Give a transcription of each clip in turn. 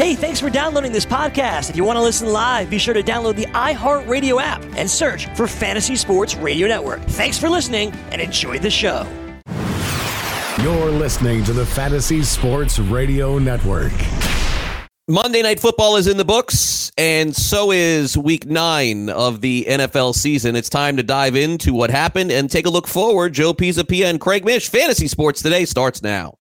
Hey, thanks for downloading this podcast. If you want to listen live, be sure to download the iHeartRadio app and search for Fantasy Sports Radio Network. Thanks for listening and enjoy the show. You're listening to the Fantasy Sports Radio Network. Monday Night Football is in the books, and so is week nine of the NFL season. It's time to dive into what happened and take a look forward. Joe Pisapia and Craig Mish. Fantasy Sports Today starts now.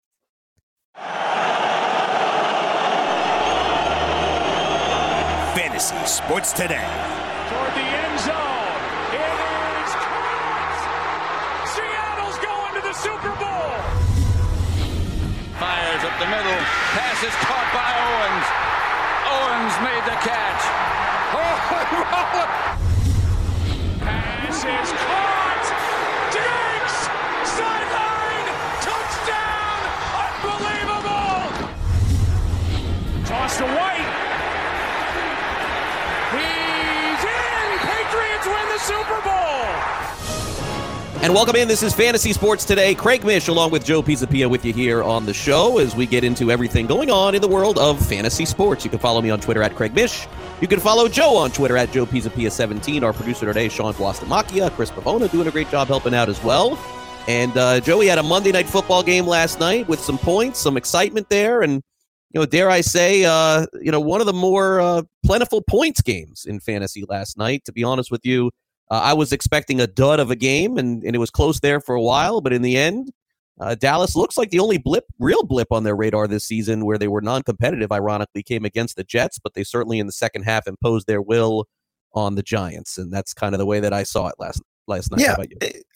Fantasy Sports Today. And welcome in. This is Fantasy Sports Today. Craig Mish, along with Joe Pisapia, with you here on the show as we get into everything going on in the world of fantasy sports. You can follow me on Twitter at Craig Mish. You can follow Joe on Twitter at Joe Pisapia17. Our producer today, Sean Guastamacchia. Chris Pavona doing a great job helping out as well. And uh, Joey had a Monday night football game last night with some points, some excitement there, and you know, dare I say, uh, you know, one of the more uh, plentiful points games in fantasy last night. To be honest with you, uh, I was expecting a dud of a game, and, and it was close there for a while. But in the end, uh, Dallas looks like the only blip, real blip on their radar this season where they were non-competitive. Ironically, came against the Jets, but they certainly in the second half imposed their will on the Giants, and that's kind of the way that I saw it last last night. Yeah.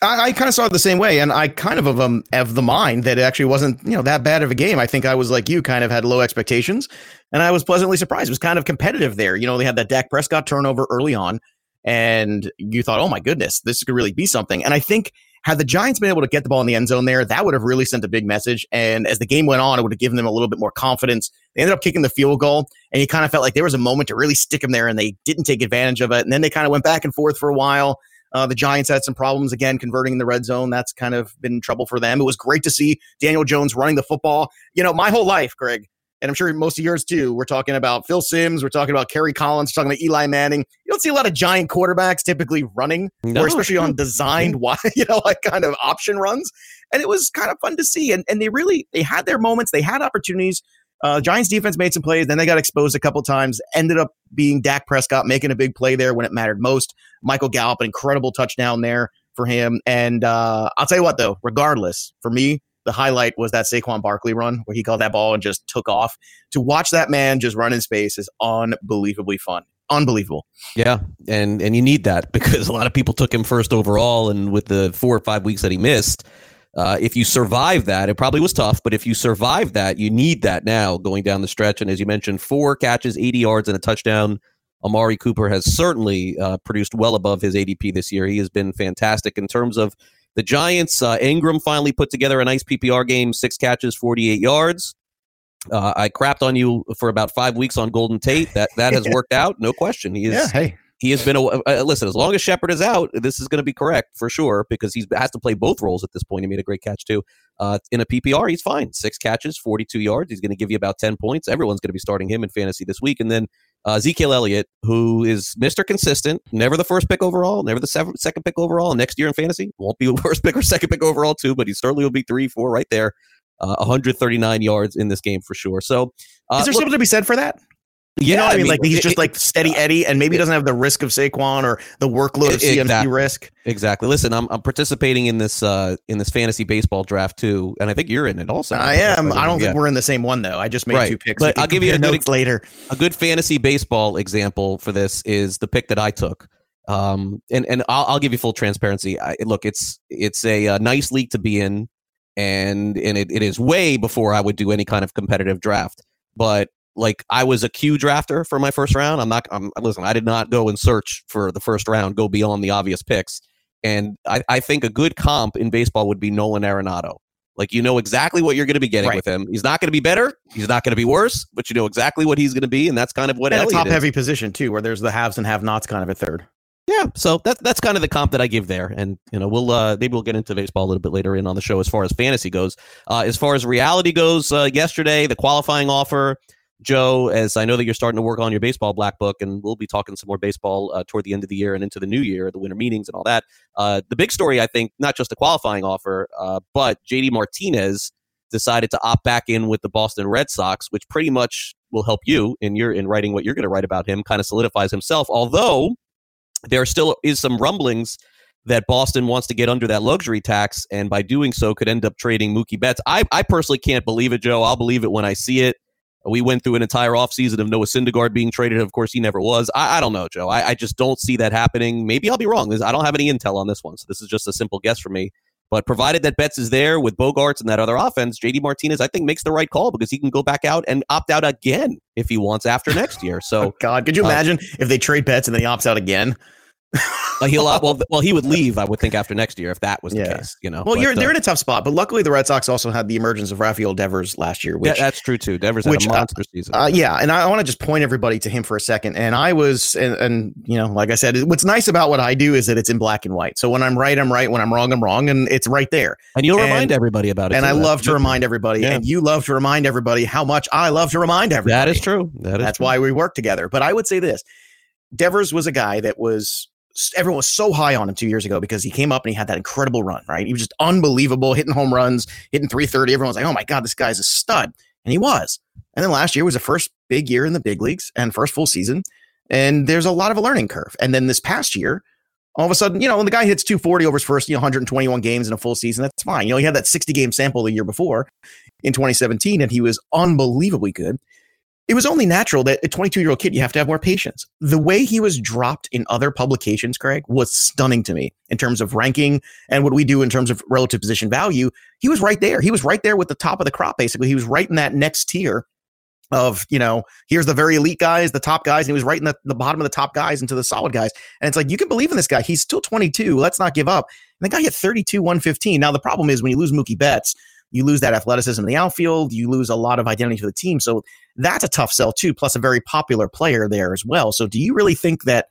I, I kind of saw it the same way, and I kind of of, um, of the mind that it actually wasn't you know that bad of a game. I think I was like you, kind of had low expectations, and I was pleasantly surprised. It was kind of competitive there. You know, they had that Dak Prescott turnover early on, and you thought, oh my goodness, this could really be something. And I think had the Giants been able to get the ball in the end zone there, that would have really sent a big message. And as the game went on, it would have given them a little bit more confidence. They ended up kicking the field goal, and you kind of felt like there was a moment to really stick them there, and they didn't take advantage of it. And then they kind of went back and forth for a while. Uh, the Giants had some problems again converting in the red zone. That's kind of been trouble for them. It was great to see Daniel Jones running the football. You know, my whole life, Greg, and I'm sure most of yours too. We're talking about Phil Simms. We're talking about Kerry Collins. We're talking about Eli Manning. You don't see a lot of giant quarterbacks typically running, No. or especially on designed, you know, like kind of option runs. And it was kind of fun to see. And and they really they had their moments. They had opportunities. Uh, Giants defense made some plays. Then they got exposed a couple times. Ended up being Dak Prescott making a big play there when it mattered most. Michael Gallup, an incredible touchdown there for him. And uh, I'll tell you what, though, regardless, for me, the highlight was that Saquon Barkley run where he caught that ball and just took off. To watch that man just run in space is unbelievably fun. Unbelievable. Yeah, and and you need that because a lot of people took him first overall, and with the four or five weeks that he missed, uh, if you survive that, it probably was tough. But if you survive that, you need that now going down the stretch. And as you mentioned, four catches, eighty yards, and a touchdown. Amari Cooper has certainly uh, produced well above his ADP this year. He has been fantastic in terms of the Giants. Uh, Ingram finally put together a nice PPR game, six catches, forty-eight yards. Uh, I crapped on you for about five weeks on Golden Tate. That that has worked out, no question. He is Yeah. Hey. he has been a uh, listen. As long as Shepard is out, this is going to be correct for sure because he has to play both roles at this point. He made a great catch too. Uh, in a PPR, he's fine. Six catches, forty-two yards. He's going to give you about ten points. Everyone's going to be starting him in fantasy this week, and then uh, Ezekiel Elliott, who is Mister Consistent, never the first pick overall, never the seven, second pick overall. And next year in fantasy, won't be first pick or second pick overall too, but he certainly will be three, four right there. Uh, 139 yards in this game for sure. So, uh, Is there look, something to be said for that? You yeah, know what I mean? like he's it- just like steady Eddie, and maybe doesn't have the risk of Saquon or the workload of CMC Exactly. risk. Exactly. Listen, I'm I'm participating in this uh in this fantasy baseball draft too, and I think you're in it also. I am. I don't Yeah. think we're in the same one though. I just made Right. two picks. But I'll give you a good later. a good fantasy baseball example for this is the pick that I took. Um, and and I'll, I'll give you full transparency. I, look, it's it's a, uh nice league to be in, and and it, it is way before I would do any kind of competitive draft. But like I was a Q drafter for my first round. I'm not. I'm listen. I did not go and search for the first round. Go beyond the obvious picks. And I, I think a good comp in baseball would be Nolan Arenado. Like you know exactly what you're going to be getting Right. with him. He's not going to be better. He's not going to be worse. But you know exactly what he's going to be, and that's kind of what And a top is. heavy position too, where there's the haves and have nots kind of a third. Yeah, so that that's kind of the comp that I give there, and you know we'll uh, maybe we'll get into baseball a little bit later in on the show as far as fantasy goes. Uh, as far as reality goes, uh, yesterday the qualifying offer Joe, as I know that you're starting to work on your baseball black book, and we'll be talking some more baseball uh, toward the end of the year and into the new year, the winter meetings and all that. Uh, the big story, I think, not just a qualifying offer, uh, but JD Martinez decided to opt back in with the Boston Red Sox, which pretty much will help you in your in writing what you're going to write about him. Kind of solidifies himself, although there still is some rumblings that Boston wants to get under that luxury tax, and by doing so, could end up trading Mookie Betts. I, I personally can't believe it, Joe. I'll believe it when I see it. We went through an entire offseason of Noah Syndergaard being traded. Of course, he never was. I, I don't know, Joe. I, I, just don't see that happening. Maybe I'll be wrong. I don't have any intel on this one, so this is just a simple guess for me. But provided that Betts is there with Bogaerts and that other offense, JD Martinez, I think, makes the right call because he can go back out and opt out again if he wants after next year. So, oh God, could you uh, imagine uh, if they trade Betts and then he opts out again? Uh, he'll well, well, he would leave. I would think after next year if that was yeah. the case. You know. Well, but, you're they're uh, in a tough spot, but luckily the Red Sox also had the emergence of Rafael Devers last year. Which, yeah, that's true too. Devers which, had a uh, monster uh, season. Uh, yeah, and I, I want to just point everybody to him for a second. And I was, and, and, you know, like I said, what's nice about what I do is that it's in black and white. So when I'm right, I'm right. When I'm wrong, I'm wrong, and it's right there. And you'll and, remind everybody about it. And. I love to remind everybody, yeah. and you love to remind everybody how much I love to remind everybody. That is true. That is that's true. why we work together. But I would say this: Devers was a guy that was everyone was so high on him two years ago because he came up and he had that incredible run, right? He was just unbelievable, hitting home runs, hitting 330. Everyone's like, oh my God, this guy's a stud. And he was. And then last year was the first big year in the big leagues and first full season. And there's a lot of a learning curve. And then this past year, all of a sudden, you know, when the guy hits 240 over his first, you know, 121 games in a full season, that's fine. You know, he had that 60 game sample the year before in 2017, and he was unbelievably good it was only natural that a 22 year old kid, you have to have more patience. The way he was dropped in other publications, Craig, was stunning to me in terms of ranking and what we do in terms of relative position value. He was right there. He was right there with the top of the crop, basically. He was right in that next tier of, you know, here's the very elite guys, the top guys, and he was right in the, the bottom of the top guys into the solid guys. And it's like, you can believe in this guy. He's still 22. Let's not give up. And the guy hit 32, 115. Now, the problem is when you lose Mookie Betts, you lose that athleticism in the outfield. You lose a lot of identity for the team. So that's a tough sell too. Plus a very popular player there as well. So do you really think that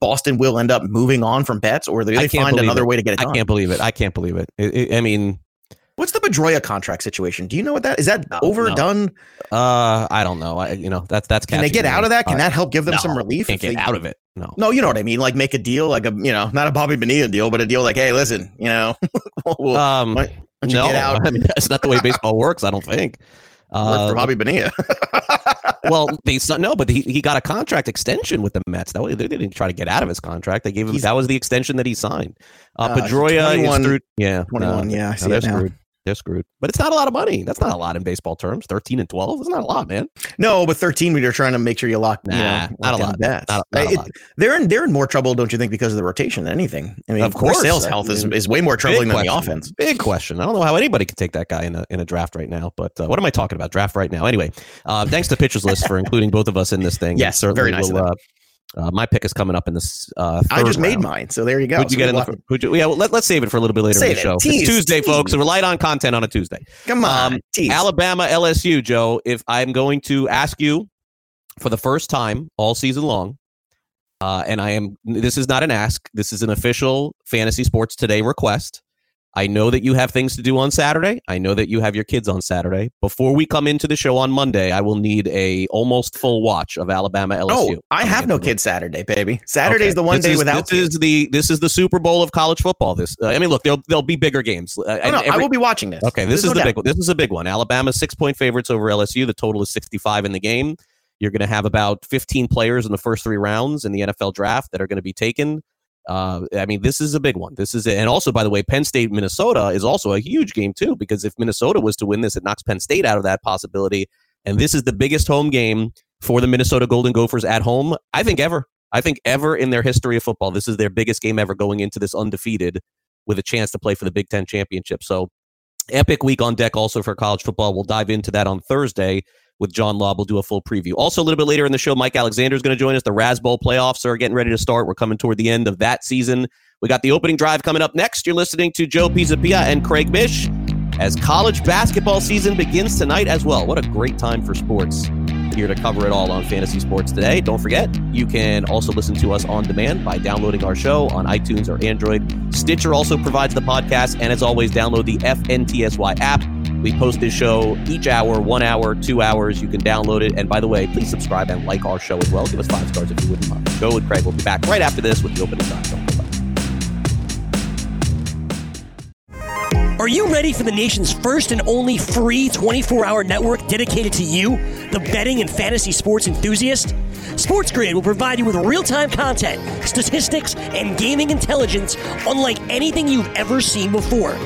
Boston will end up moving on from Betts, or they find another it. way to get it done? I can't believe it. I can't believe it. it, it I mean, What's the Pedroia contract situation? Do you know what that is? That no, overdone? No. Uh, I don't know. I, you know, that's that's. Can they get out of that? Can that help give them no, some relief? Can't get they, out of it. No, no, you know what I mean. Like make a deal, like a you know, not a Bobby Bonilla deal, but a deal like, hey, listen, you know, we'll, um, no, I mean, that's not the way baseball works. I don't think. Uh, for Bobby Bonilla. well, they no, but he, he got a contract extension with the Mets. That way, they didn't try to get out of his contract. They gave him that was the extension that he signed. Uh, uh Pedroia is through. Yeah, twenty one. Uh, yeah, I see no, it now. Screwed they're screwed. But it's not a lot of money. That's not a lot in baseball terms. Thirteen and twelve is not a lot, man. No, but thirteen when you're trying to make sure you lock. Nah, you know, not, a lot. Not, not a it, lot. They're in they're in more trouble, don't you think, because of the rotation than anything? I mean, of course, Sale's health is, is way more troubling than the offense. Big question. I don't know how anybody could take that guy in a in a draft right now. But uh, what am I talking about? Draft right now. Anyway, uh, thanks to Pitchers List for including both of us in this thing. Yes, certainly very nice. Will, uh, uh, my pick is coming up in this. Uh, I just round. made mine, so there you go. Who'd you so get in you, yeah, well, let, us save it for a little bit later save in the show. Tease, it's Tuesday, tease. folks. So we're light on content on a Tuesday. Come on, um, Alabama, LSU, Joe. If I'm going to ask you for the first time all season long, uh, and I am. This is not an ask. This is an official Fantasy Sports Today request. I know that you have things to do on Saturday. I know that you have your kids on Saturday. Before we come into the show on Monday, I will need a almost full watch of Alabama LSU. Oh, I have no kids Saturday, baby. Saturday's okay. the one this day is, without. This kids. is the this is the Super Bowl of college football. This uh, I mean, look, there'll there'll be bigger games. Uh, oh, no, every, I will be watching this. Okay, this There's is no the doubt. big one. This is a big one. Alabama six point favorites over LSU. The total is sixty five in the game. You're going to have about 15 players in the first three rounds in the NFL draft that are going to be taken. Uh, I mean, this is a big one. This is, it. and also, by the way, Penn State Minnesota is also a huge game too, because if Minnesota was to win this, it knocks Penn State out of that possibility. And this is the biggest home game for the Minnesota Golden Gophers at home, I think ever. I think ever in their history of football, this is their biggest game ever going into this undefeated with a chance to play for the Big Ten championship. So, epic week on deck also for college football. We'll dive into that on Thursday with John Law. We'll do a full preview. Also, a little bit later in the show, Mike Alexander is going to join us. The Raz Bowl playoffs are getting ready to start. We're coming toward the end of that season. We got the opening drive coming up next. You're listening to Joe Pisapia and Craig Mish as college basketball season begins tonight as well. What a great time for sports here to cover it all on Fantasy Sports today. Don't forget, you can also listen to us on demand by downloading our show on iTunes or Android. Stitcher also provides the podcast, and as always, download the FNTSY app We post this show each hour, one hour, two hours. You can download it. And by the way, please subscribe and like our show as well. Give us five stars if you wouldn't mind. Joe and Craig We'll be back right after this with the opening time. Are you ready for the nation's first and only free 24 hour network dedicated to you, the betting and fantasy sports enthusiast? Sports Grid will provide you with real time content, statistics, and gaming intelligence unlike anything you've ever seen before.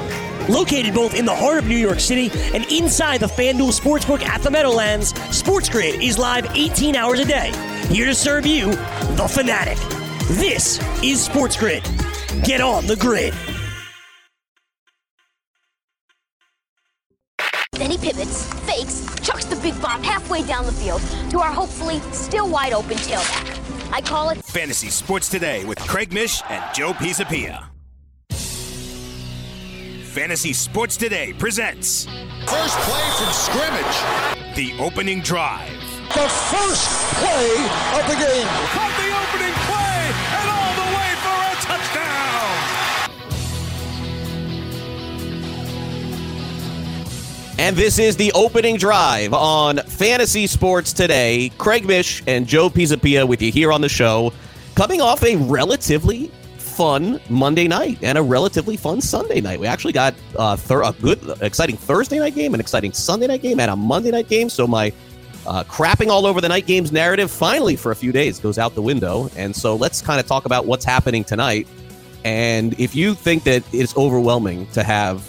Located both in the heart of New York City and inside the FanDuel Sportsbook at the Meadowlands, Sports Grid is live 18 hours a day, here to serve you, the fanatic. This is Sports Grid. Get on the grid. Then he pivots, fakes, chucks the big bomb halfway down the field to our hopefully still wide open tailback. I call it Fantasy Sports Today with Craig Mish and Joe Pisapia. Fantasy Sports Today presents First play from scrimmage. the opening drive. The first play of the game. Caught the opening play and all the way for a touchdown. And this is the opening drive on Fantasy Sports Today. Craig Mish and Joe Pisapia with you here on the show, coming off a relatively fun Monday night and a relatively fun Sunday night. We actually got uh, thir- a good, exciting Thursday night game, an exciting Sunday night game, and a Monday night game. So my uh, crapping all over the night games narrative finally for a few days goes out the window. And so let's kind of talk about what's happening tonight. And if you think that it's overwhelming to have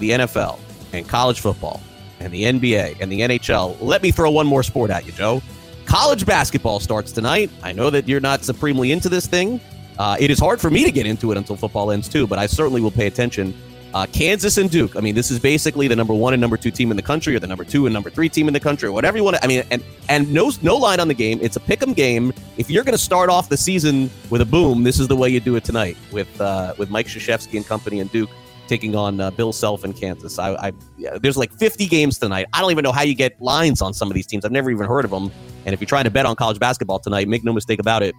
the NFL and college football and the NBA and the NHL, let me throw one more sport at you, Joe. College basketball starts tonight. I know that you're not supremely into this thing. Uh, it is hard for me to get into it until football ends, too, but I certainly will pay attention. Uh, Kansas and Duke. I mean, this is basically the number one and number two team in the country, or the number two and number three team in the country, or whatever you want to. I mean, and and no no line on the game. It's a pick 'em game. If you're going to start off the season with a boom, this is the way you do it tonight with uh, with Mike Krzyzewski and company and Duke taking on uh, Bill Self in Kansas. I, I yeah, there's like 50 games tonight. I don't even know how you get lines on some of these teams. I've never even heard of them. And if you're trying to bet on college basketball tonight, make no mistake about it.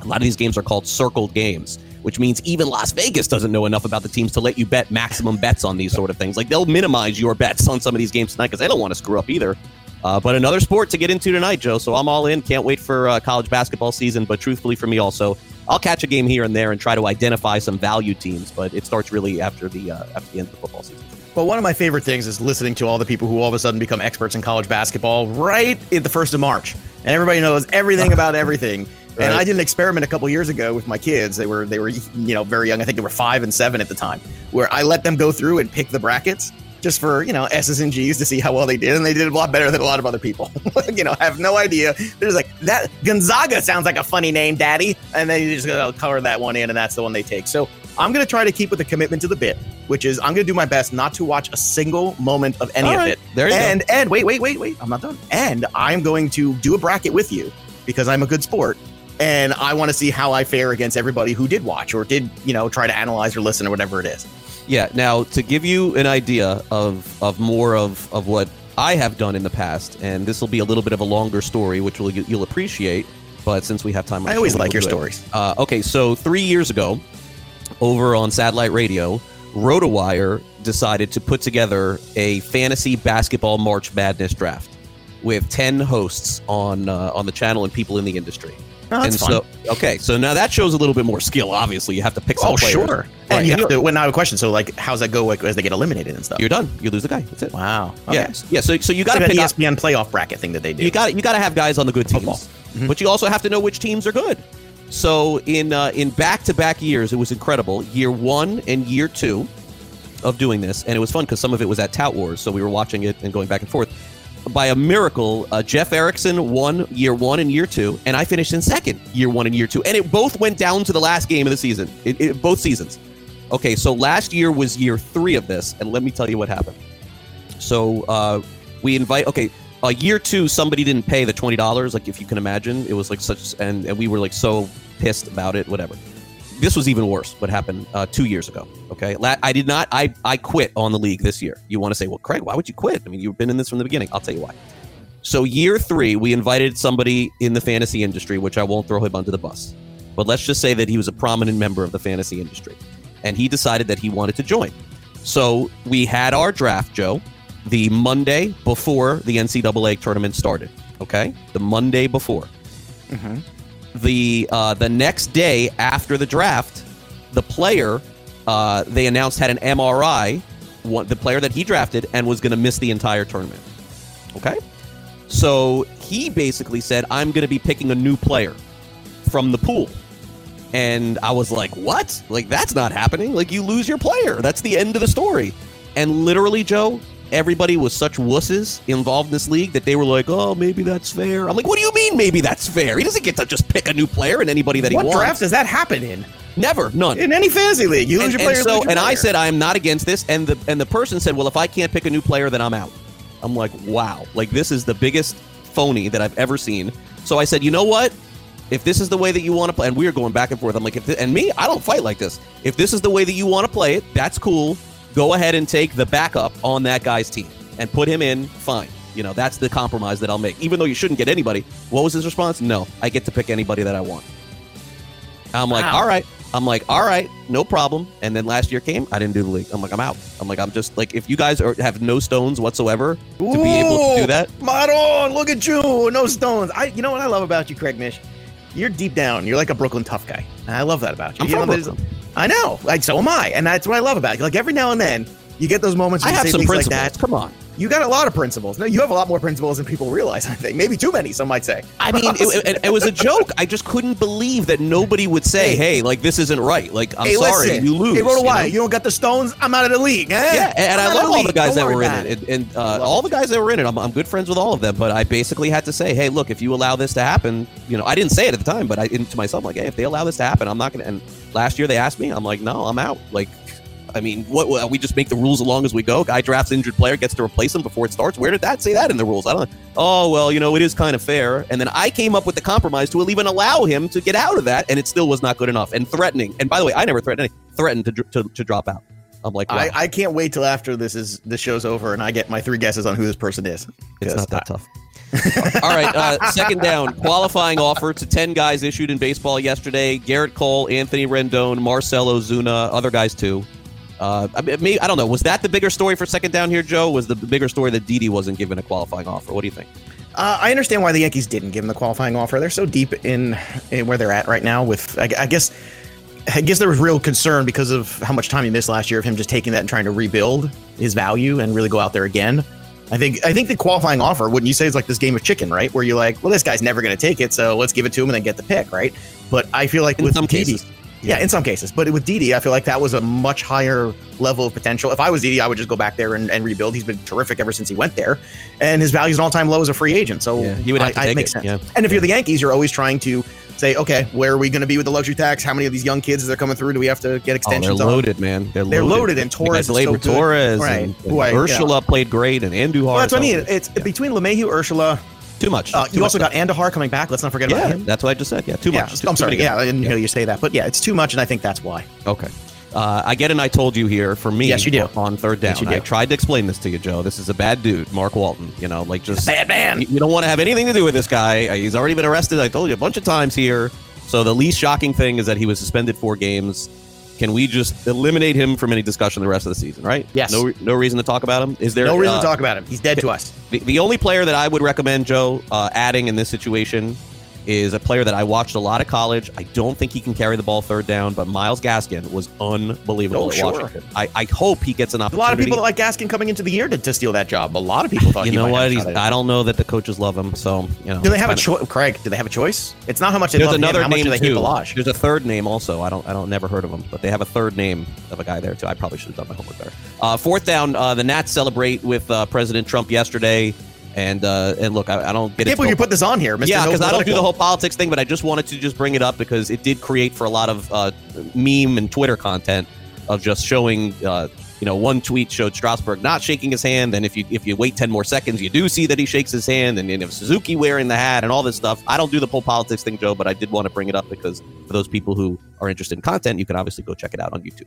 A lot of these games are called circled games, which means even Las Vegas doesn't know enough about the teams to let you bet maximum bets on these sort of things. Like they'll minimize your bets on some of these games tonight because they don't want to screw up either. Uh, but another sport to get into tonight, Joe. So I'm all in. Can't wait for uh, college basketball season. But truthfully, for me also, I'll catch a game here and there and try to identify some value teams. But it starts really after the uh, after the end of the football season. Well, one of my favorite things is listening to all the people who all of a sudden become experts in college basketball right at the first of March, and everybody knows everything about everything. And I did an experiment a couple years ago with my kids. They were they were you know very young. I think they were five and seven at the time, where I let them go through and pick the brackets just for you know S's and G's to see how well they did, and they did a lot better than a lot of other people. you know, have no idea. They're just like that Gonzaga sounds like a funny name, Daddy, and then you just go oh, color that one in, and that's the one they take. So I'm gonna try to keep with the commitment to the bit, which is I'm gonna do my best not to watch a single moment of any All of right. it. There you go. and and wait, wait, wait, wait, I'm not done. And I'm going to do a bracket with you because I'm a good sport. And I want to see how I fare against everybody who did watch or did, you know, try to analyze or listen or whatever it is. Yeah. Now, to give you an idea of of more of of what I have done in the past, and this will be a little bit of a longer story, which will you'll appreciate. But since we have time, on I always like your stories. Uh, okay, so three years ago, over on Satellite Radio, RotoWire decided to put together a fantasy basketball March Madness draft with ten hosts on uh, on the channel and people in the industry. Oh, that's and fun. so, okay, so now that shows a little bit more skill. Obviously, you have to pick some Oh, players. sure. Right, And you have to. Well, now I have a question. So, like, how's that go like, as they get eliminated and stuff? You're done. You lose the guy. That's it. wow. Yeah, yeah. So, so you got to pick. an ESPN playoff bracket thing that they do. you got you got to have guys on the good teams, Mm-hmm. but you also have to know which teams are good. So in uh, in back to back years, it was incredible. Year one and year two of doing this, and it was fun because some of it was at Tout Wars, so we were watching it and going back and forth. By a miracle, uh, Jeff Erickson won year one and year two, and I finished in second year one and year two, and it both went down to the last game of the season. It, it, both seasons. Okay, so last year was year three of this, and let me tell you what happened. So uh, we invite. Okay, uh, year two, somebody didn't pay the twenty dollars. Like if you can imagine, it was like such, and, and we were like so pissed about it. Whatever. This was even worse. What happened uh, two years ago? Okay, I did not. I I quit on the league this year. You want to say, well, Craig, why would you quit? I mean, you've been in this from the beginning. I'll tell you why. So year three, we invited somebody in the fantasy industry, which I won't throw him under the bus, but let's just say that he was a prominent member of the fantasy industry, and he decided that he wanted to join. So we had our draft, Joe, the Monday before the NCAA tournament started. Okay, the Monday before. The uh, the next day after the draft, the player uh, they announced had an MRI, one, the player that he drafted, and was going to miss the entire tournament. Okay, so he basically said, "I'm going to be picking a new player from the pool." And I was like, what? Like, that's not happening. Like, you lose your player. That's the end of the story. And literally, Joe, everybody was such wusses involved in this league that they were like, oh, maybe that's fair. I'm like, what do you mean, maybe that's fair? He doesn't get to just pick a new player and anybody that he What wants. What draft does that happen in? Never, none. In any fantasy league, you lose and, your and so, your and I said, I'm not against this. And the and the person said, well, if I can't pick a new player, then I'm out. I'm like, wow, like this is the biggest phony that I've ever seen. So I said, you know what? If this is the way that you want to play, and we are going back and forth, I'm like, if and me, I don't fight like this. If this is the way that you want to play it, that's cool. Go ahead and take the backup on that guy's team and put him in. Fine. You know, that's the compromise that I'll make. Even though you shouldn't get anybody. What was his response? No, I get to pick anybody that I want. I'm like, Wow. all right. I'm like, all right, no problem. And then last year came, I didn't do the league. I'm like, I'm out. I'm like, I'm just like, if you guys are, have no stones whatsoever to be able to do Ooh, that, Maron, look at you, no stones. I, you know what I love about you, Craig Mish? You're deep down. You're like a Brooklyn tough guy. And I love that about you. I'm you from know, Brooklyn. I know. Like so am I, and that's what I love about you. Like every now and then, you get those moments. Where I have say some things principles. like that. Come on. You got a lot of principles. No, you have a lot more principles than people realize. I think maybe too many. Some might say. I mean, it, it, it was a joke. I just couldn't believe that nobody would say, "Hey, like this isn't right." Like, I'm hey, sorry, listen, you lose. Hey, Roto you know? You don't got the stones. I'm out of the league. eh? Yeah, and, and I love all the guys Don't that were in it, and, and uh, all the guys that were in it. I'm, I'm good friends with all of them, but I basically had to say, "Hey, look, if you allow this to happen, you know, I didn't say it at the time, but I to myself, like, hey, if they allow this to happen, I'm not gonna." And last year they asked me, I'm like, "No, I'm out." Like, I mean, what, what we just make the rules along as we go. Guy drafts injured player, gets to replace him before it starts. Where did that say that in the rules? I don't. Oh well, you know, it is kind of fair. And then I came up with the compromise to even allow him to get out of that, and it still was not good enough. And threatening. And by the way, I never threatened. Threatened to, to to drop out. I'm like, wow, I, I can't wait till after this is the show's over and I get my three guesses on who this person is. It's not that tough. All right, uh, second down. Qualifying offer to 10 guys issued in baseball yesterday. Gerrit Cole, Anthony Rendon, Marcell Ozuna, other guys too. Uh, I, mean, maybe, I don't know. Was that the bigger story for second down here, Joe? Was the bigger story that Didi wasn't given a qualifying offer? What do you think? Uh, I understand why the Yankees didn't give him the qualifying offer. They're so deep in, in where they're at right now. With I, I guess, I guess there was real concern because of how much time he missed last year of him just taking that and trying to rebuild his value and really go out there again. I think I think the qualifying offer, wouldn't you say, is like this game of chicken, right? Where you're like, well, this guy's never going to take it, so let's give it to him and then get the pick, right? But I feel like In with some Didi- cases. Yeah, in some cases. But with Didi, I feel like that was a much higher level of potential. If I was Didi, I would just go back there and, and rebuild. He's been terrific ever since he went there, and his value is an all-time low as a free agent. So Yeah, he would have to I, I- take it makes it, sense. yeah. And if you're the Yankees, you're always trying to say, okay, where are we going to be with the luxury tax? How many of these young kids as they're coming through do we have to get extensions? Oh, they're extensions on? loaded, man. They're, They're loaded, and Torres is so. Torres Right. and, and Urshela yeah. played great, and Andujar. Well, that's what I mean. It's between LeMahieu, Urshela. Too much. Uh, Too you much also stuff. got Andujar coming back. Let's not forget about him. that's what I just said. Yeah, too Yeah, much. I'm too sorry. Yeah, I didn't hear you say that, but yeah, it's too much, and I think that's why. Okay. Uh, I get an I told you here for me. Yes, you do. On third down. Yes. I tried to explain this to you, Joe. This is a bad dude, Mark Walton. You know, like just. Bad man. You, you don't want to have anything to do with this guy. Uh, He's already been arrested. I told you a bunch of times here. So the least shocking thing is that he was suspended four games. Can we just eliminate him from any discussion the rest of the season, right? Yes. No, no reason to talk about him. Is there No reason uh, to talk about him. He's dead to us. the, the only player that I would recommend, Joe, uh, adding in this situation is a player that I watched a lot of college. I don't think he can carry the ball third down, but Myles Gaskin was unbelievable Oh, sure. I, I hope he gets an opportunity. A lot of people like Gaskin coming into the year to, to steal that job. A lot of people thought you know what? have He's, shot at it. I don't know that the coaches love him. So you know, Do they have a choice, Craig? Do they have a choice? It's not how much they There's love another him, name do they hate too. There's a third name also. I don't I don't never heard of him, but they have a third name of a guy there too. I probably should have done my homework better. Uh, fourth down, uh, the Nats celebrate with uh, President Trump yesterday, and uh, and look, I, I don't get I it. can't believe you put this on here, Mr. Yeah, No because I don't do the whole politics thing, but I just wanted to just bring it up because it did create for a lot of uh, meme and Twitter content of just showing. Uh, you know, one tweet showed Strasburg not shaking his hand. and if you if you wait ten more seconds, you do see that he shakes his hand. And then if Suzuki wearing the hat and all this stuff, I don't do the whole politics thing, Joe, but I did want to bring it up because for those people who are interested in content, you can obviously go check it out on YouTube.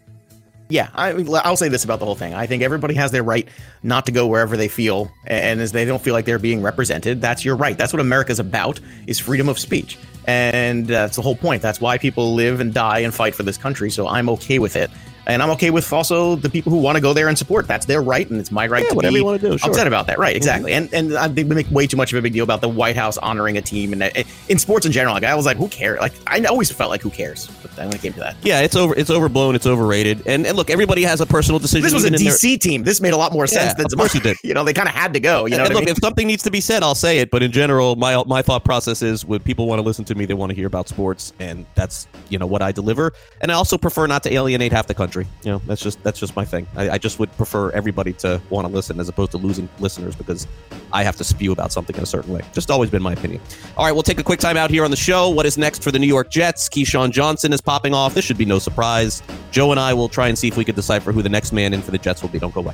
Yeah, I, I'll say this about the whole thing. I think everybody has their right not to go wherever they feel, and as they don't feel like they're being represented, that's your right. That's what America's about: is freedom of speech, and that's the whole point. That's why people live and die and fight for this country. So I'm okay with it. And I'm okay with also the people who want to go there and support. That's their right, and it's my right Yeah, to whatever be you wanna do, sure. Mm-hmm. upset about that. Right, exactly. And and uh, they make way too much of a big deal about the White House honoring a team, and in sports in general, like I was like, who cares? Like I always felt like who cares, but then when it came to that, Yeah, it's over. It's overblown. It's overrated. And and look, everybody has a personal decision. this was a in their- DC team. This made a lot more sense Yeah, than of course it did. You know, they kind of had to go. You know, and what I look, mean? if something needs to be said, I'll say it. But in general, my my thought process is when people want to listen to me, they want to hear about sports, and that's you know what I deliver. And I also prefer not to alienate half the country. You know, that's just that's just my thing. I, I just would prefer everybody to want to listen as opposed to losing listeners because I have to spew about something in a certain way. Just always been my opinion. All right, we'll take a quick time out here on the show. What is next for the New York Jets? Keyshawn Johnson is popping off. This should be no surprise. Joe and I will try and see if we could decipher who the next man in for the Jets will be. Don't go away.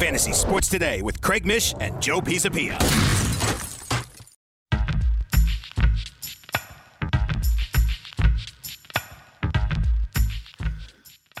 Fantasy Sports Today with Craig Mish and Joe Pisapia.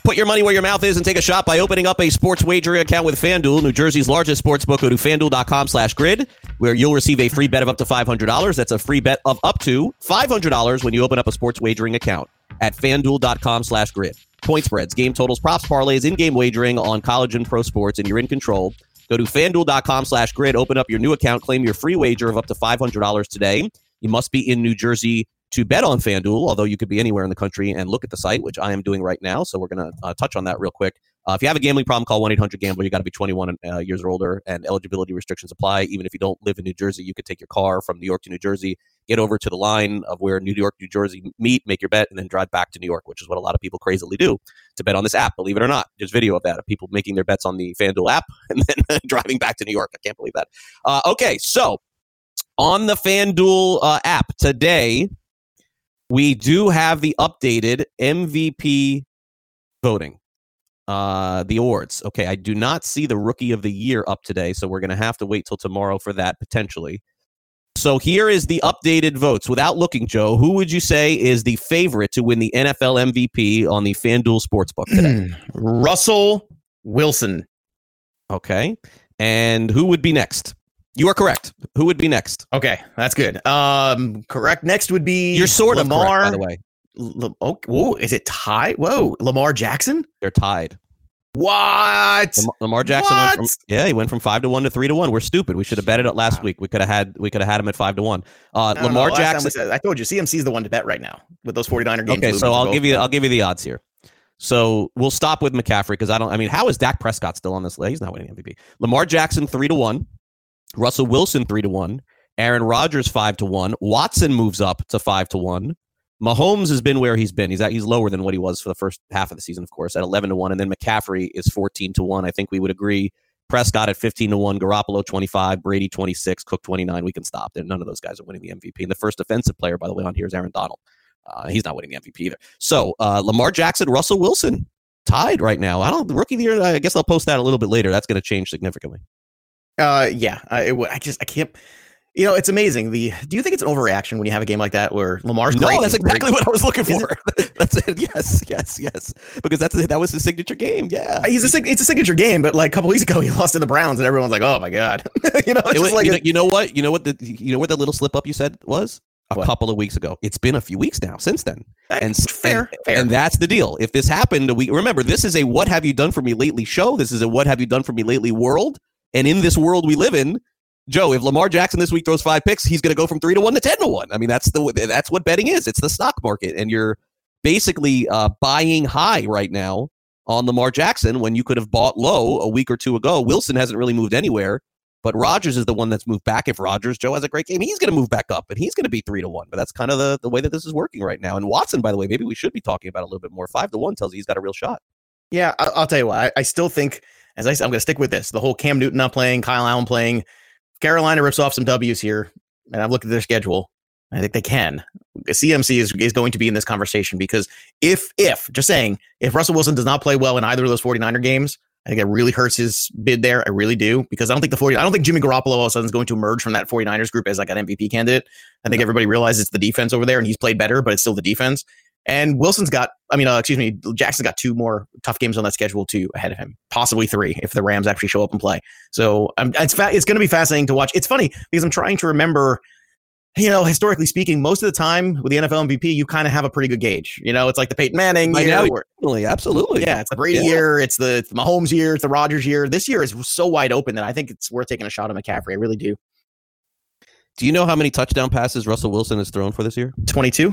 Put your money where your mouth is and take a shot by opening up a sports wagering account with FanDuel, New Jersey's largest sports book. Go to fanduel.com slash grid, where you'll receive a free bet of up to $500. That's a free bet of up to $500 when you open up a sports wagering account at fanduel.com slash grid. Point spreads, game totals, props, parlays, in-game wagering on college and pro sports, and you're in control. Go to fanduel.com slash grid, open up your new account, claim your free wager of up to $500 today. You must be in New Jersey to bet on FanDuel, although you could be anywhere in the country and look at the site, which I am doing right now. So we're going to uh, touch on that real quick. Uh, if you have a gambling problem, call 1 800 Gambler. You got to be 21 uh, years or older, and eligibility restrictions apply. Even if you don't live in New Jersey, you could take your car from New York to New Jersey, get over to the line of where New York, New Jersey meet, make your bet, and then drive back to New York, which is what a lot of people crazily do to bet on this app. Believe it or not, there's video of that of people making their bets on the FanDuel app and then driving back to New York. I can't believe that. Uh, okay, so on the FanDuel uh, app today, we do have the updated MVP voting. Uh, the awards. Okay, I do not see the rookie of the year up today, so we're going to have to wait till tomorrow for that potentially. So here is the updated votes. Without looking, Joe, who would you say is the favorite to win the NFL MVP on the FanDuel Sportsbook today? Russell Wilson. Okay, and who would be next? You are correct. Who would be next? Okay, that's good. Um, correct. Next would be You're sort of Lamar. correct, by the way. L- oh, whoa, is it tied? Whoa, Lamar Jackson. They're tied. What? Lamar, Jackson went from yeah, he went from five to one to three to one. We're stupid. We should have betted it last week. We could have had we could have had him at five to one. Uh, Lamar Jackson. said- I told you, CMC is the one to bet right now with those 49er games. Okay, so I'll give you I'll give you the odds here. So we'll stop with McCaffrey because I don't. I mean, how is Dak Prescott still on this list? He's not winning MVP. Lamar Jackson three to one, Russell Wilson three to one, Aaron Rodgers five to one, Watson moves up to five to one. Mahomes has been where he's been. He's at, he's lower than what he was for the first half of the season, of course, at eleven to one, and then McCaffrey is fourteen to one. I think we would agree. Prescott at fifteen to one, Garoppolo twenty five, Brady twenty six, Cook twenty nine. We can stop. there. None of those guys are winning the MVP. And the first offensive player, by the way, on here is Aaron Donald. Uh, he's not winning the MVP either. So uh, Lamar Jackson, Russell Wilson, tied right now. I don't the rookie of the year. I guess I'll post that a little bit later. That's going to change significantly. Uh, yeah, I, it, I just I can't. You know, it's amazing. The do you think it's an overreaction when you have a game like that where Lamar's No, that's exactly what I was looking for. that's it. Yes, yes, yes. Because that's that was his signature game. Yeah. He's a it's a signature game, but like a couple weeks ago he lost to the Browns and everyone's like, oh my god, you know, it's It was- like you, a- know, you know what? You know what the you know what the little slip up you said was a What? couple of weeks ago. It's been a few weeks now since then. Eh, and fair, and, fair. and that's the deal. If this happened, we remember this is a what have you done for me lately show. This is a what have you done for me lately world. And in this world we live in, Joe, if Lamar Jackson this week throws five picks, he's going to go from three to one to ten to one. I mean, that's the that's what betting is. It's the stock market, and you're basically uh, buying high right now on Lamar Jackson when you could have bought low a week or two ago. Wilson hasn't really moved anywhere, but Rodgers is the one that's moved back. If Rodgers, Joe has a great game, he's going to move back up, and he's going to be three to one. But that's kind of the the way that this is working right now. And Watson, by the way, maybe we should be talking about a little bit more. Five to one tells you he's got a real shot. Yeah, I'll tell you what. I, I still think, as I said, I'm going to stick with this. The whole Cam Newton not playing, Kyle Allen playing. Carolina rips off some W's here, and I've looked at their schedule. I think they can. CMC is, is going to be in this conversation because if, if, just saying, if Russell Wilson does not play well in either of those 49er games, I think it really hurts his bid there. I really do because I don't think the 40, I don't think Jimmy Garoppolo all of a sudden is going to emerge from that 49ers group as like an MVP candidate. I think everybody realizes it's the defense over there and he's played better, but it's still the defense. And Wilson's got, I mean, uh, excuse me, Jackson's got two more tough games on that schedule too ahead of him, possibly three if the Rams actually show up and play. So um, it's fa- it's going to be fascinating to watch. It's funny because I'm trying to remember you know, historically speaking, most of the time with the NFL MVP, you kind of have a pretty good gauge. You know, it's like the Peyton Manning Right year. Absolutely, absolutely. yeah, it's the Brady Yeah. year, it's the, it's the Mahomes year, it's the Rodgers year. This year is so wide open that I think it's worth taking a shot at McCaffrey. I really do. Do you know how many touchdown passes Russell Wilson has thrown for this year? 22,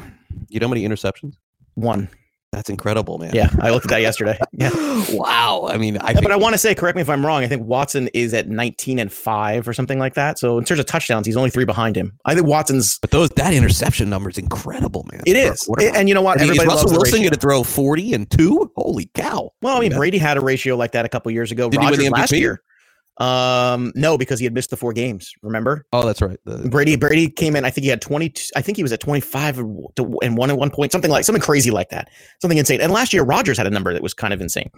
You know how many interceptions? One. That's incredible, man. Yeah, I looked at that yesterday. Yeah. wow. I mean, I think but I want to say, correct me if I'm wrong. I think Watson is at 19 and five or something like that. So in terms of touchdowns, he's only three behind him. I think Watson's. But those that interception number is incredible, man. It is, quarterback. and you know what? I mean, Everybody Russell Wilson going to throw forty and two? Holy cow! Well, I mean, Yeah. Brady had a ratio like that a couple years ago. Did he win Rodgers the last year. Um, no, because he had missed the four games. Remember, Oh, that's right. The- Brady Brady came in. I think he had twenty. I think he was at twenty five and one at one point, something like something crazy like that, something insane. And last year, Rodgers had a number that was kind of insane.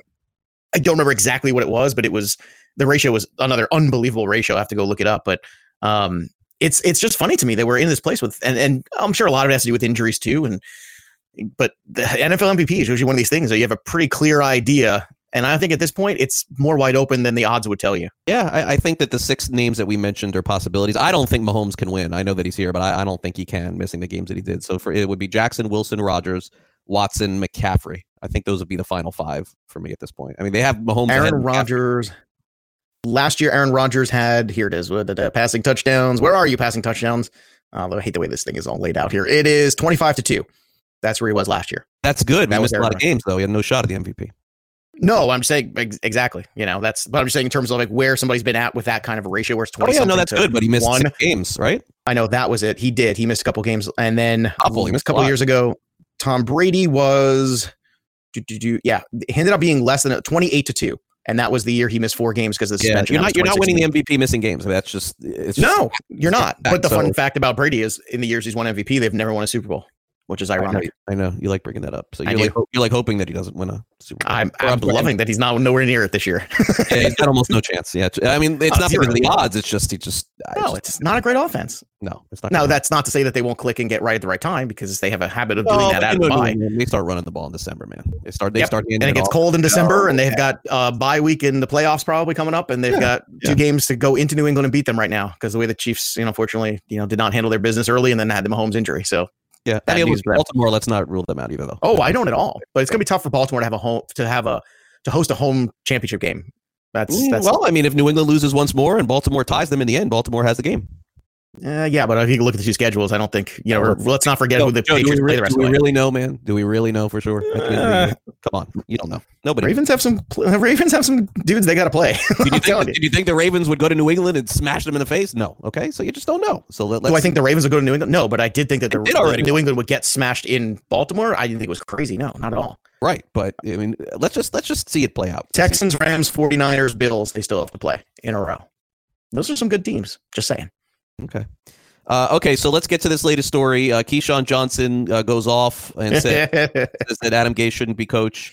I don't remember exactly what it was, but it was the ratio was another unbelievable ratio. I have to go look it up, but um, it's it's just funny to me that we're in this place with, and and I'm sure a lot of it has to do with injuries too, and but the NFL MVP is usually one of these things that you have a pretty clear idea. And I think at this point, it's more wide open than the odds would tell you. yeah, I, I think that the six names that we mentioned are possibilities. I don't think Mahomes can win. I know that he's here, but I, I don't think he can, missing the games that he did. So for it would be Jackson, Wilson, Rodgers, Watson, McCaffrey. I think those would be the final five for me at this point. I mean, they have Mahomes. ahead Aaron. Rodgers. Last year, Aaron Rodgers had here it is with the passing touchdowns. Where are you passing touchdowns? Uh, I hate the way this thing is all laid out here. It is twenty five to two. That's where he was last year. That's good. That we was missed a lot of games though. He had no shot at the MVP. No, I'm saying exactly. You know, that's. But I'm just saying in terms of like where somebody's been at with that kind of a ratio, where it's Oh twenty. yeah, no, that's good. But he missed one. six games, right? I know that was it. He did. He missed a couple games, and then Couple, a a couple lot. years ago, Tom Brady was. Do, do, do, yeah, he ended up being less than twenty eight to two, and that was the year he missed four games because of the Yeah, suspension. you're not you're not winning the MVP missing games. I mean, that's just No, you're not. But the so- fun fact about Brady is, in the years he's won MVP, they've never won a Super Bowl, which is I know, ironic. I know you like bringing that up. So you're like, you're like hoping that he doesn't win a Super Bowl. I'm, I'm loving that he's not nowhere near it this year. Yeah, he's got almost no chance. Yeah, I mean, it's Uh, not because of the odds. It's just he just no, just- it's not a great offense. no, it's not. Now, gonna that's not to say that they won't click and get right at the right time because they have a habit of happen. doing No, that out of bye. They start running the ball in December, man. They start. They Yep. start And it gets cold in December, and they've yeah. got uh, bye week in the playoffs probably coming up, and they've Yeah, got two games to go into New England and beat them right now because the way the Chiefs, you know, unfortunately, you know, did not handle their business early and then had the Mahomes injury. So, Yeah, bad I mean, news with for them. Baltimore. Let's not rule them out either, though. oh, I don't at all, but it's gonna be tough for Baltimore to have a home to have a to host a home championship game. That's Mm, that's well, I mean, if New England loses once more and Baltimore ties them in the end, Baltimore has the game. Uh, yeah, but if you look at the two schedules, I don't think you know. Let's not forget Joe, who the Joe, Patriots we, play the rest do we way. really know, man? Do we really know for sure? At the end of the Uh. Come on, you don't know. Nobody. Ravens have some Ravens have some dudes they got to play. Did you, think, did you think the Ravens would go to New England and smash them in the face? No. Okay, so you just don't know. So let, let's. Do I think the Ravens will go to New England? No, but I did think that the, did already. New England would get smashed in Baltimore. I didn't think it was crazy. No, not at all. right? But I mean, let's just let's just see it play out. Texans, Rams, 49ers, Bills, they still have to play in a row. Those are some good teams. Just saying. Okay. Uh, okay, so let's get to this latest story. Uh, Keyshawn Johnson uh, goes off and said, says that Adam Gase shouldn't be coach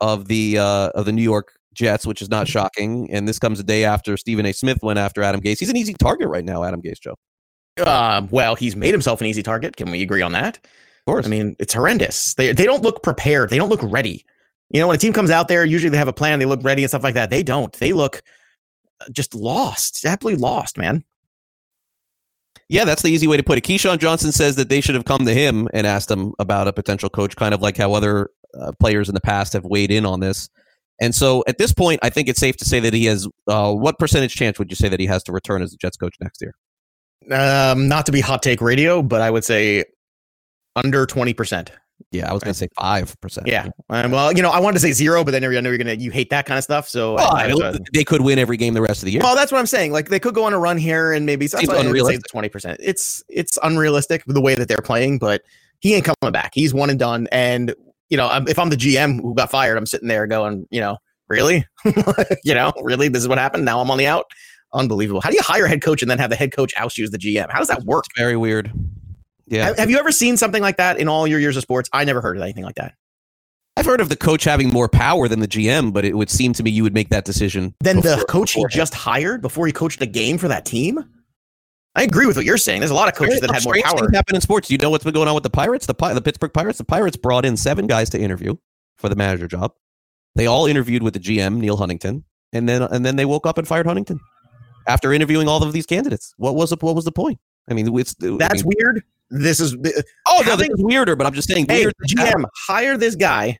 of the uh, of the New York Jets, which is not shocking. And this comes a day after Stephen A. Smith went after Adam Gase. He's an easy target right now, Adam Gase, Joe. uh, well, he's made himself an easy target. Can we agree on that? Of course. I mean, it's horrendous. They they don't look prepared. They don't look ready. You know, when a team comes out there, usually they have a plan. They look ready and stuff like that. They don't. They look uh, just lost, absolutely lost, man. Yeah, that's the easy way to put it. Keyshawn Johnson says that they should have come to him and asked him about a potential coach, kind of like how other uh, players in the past have weighed in on this. And so at this point, I think it's safe to say that he has. Uh, what percentage chance would you say that he has to return as the Jets coach next year? Um, not to be hot take radio, but I would say under twenty percent. Yeah, I was going to say five percent. Yeah. Um, well, you know, I wanted to say zero, but then I know you're gonna you hate that kind of stuff. So Well, I- I they could win every game the rest of the year. Well, that's what I'm saying. Like they could go on a run here and maybe that's Seems why I would say unrealistic. twenty percent. It's it's unrealistic the way that they're playing, but he ain't coming back. He's one and done. And you know, I'm- if I'm the GM who got fired, I'm sitting there going, you know, really, you know, really, this is what happened. Now I'm on the out. Unbelievable. How do you hire a head coach and then have the head coach oust you as the GM? How does that work? Very weird. Yeah. Have, have you ever seen something like that in all your years of sports? I never heard of anything like that. I've heard of the coach having more power than the GM, but it would seem to me you would make that decision. Then the coach he just hired before he coached a game for that team. I agree with what you're saying. There's a lot of coaches that had more power. things happen in sports. You know what's been going on with the Pirates? The Pi- the Pittsburgh Pirates. The Pirates brought in seven guys to interview for the manager job. They all interviewed with the GM Neal Huntington, and then and then they woke up and fired Huntington after interviewing all of these candidates. What was the, what was the point? I mean, it's I That's mean, weird. This is oh no, this is weirder. But I'm just saying, hey GM hire this guy,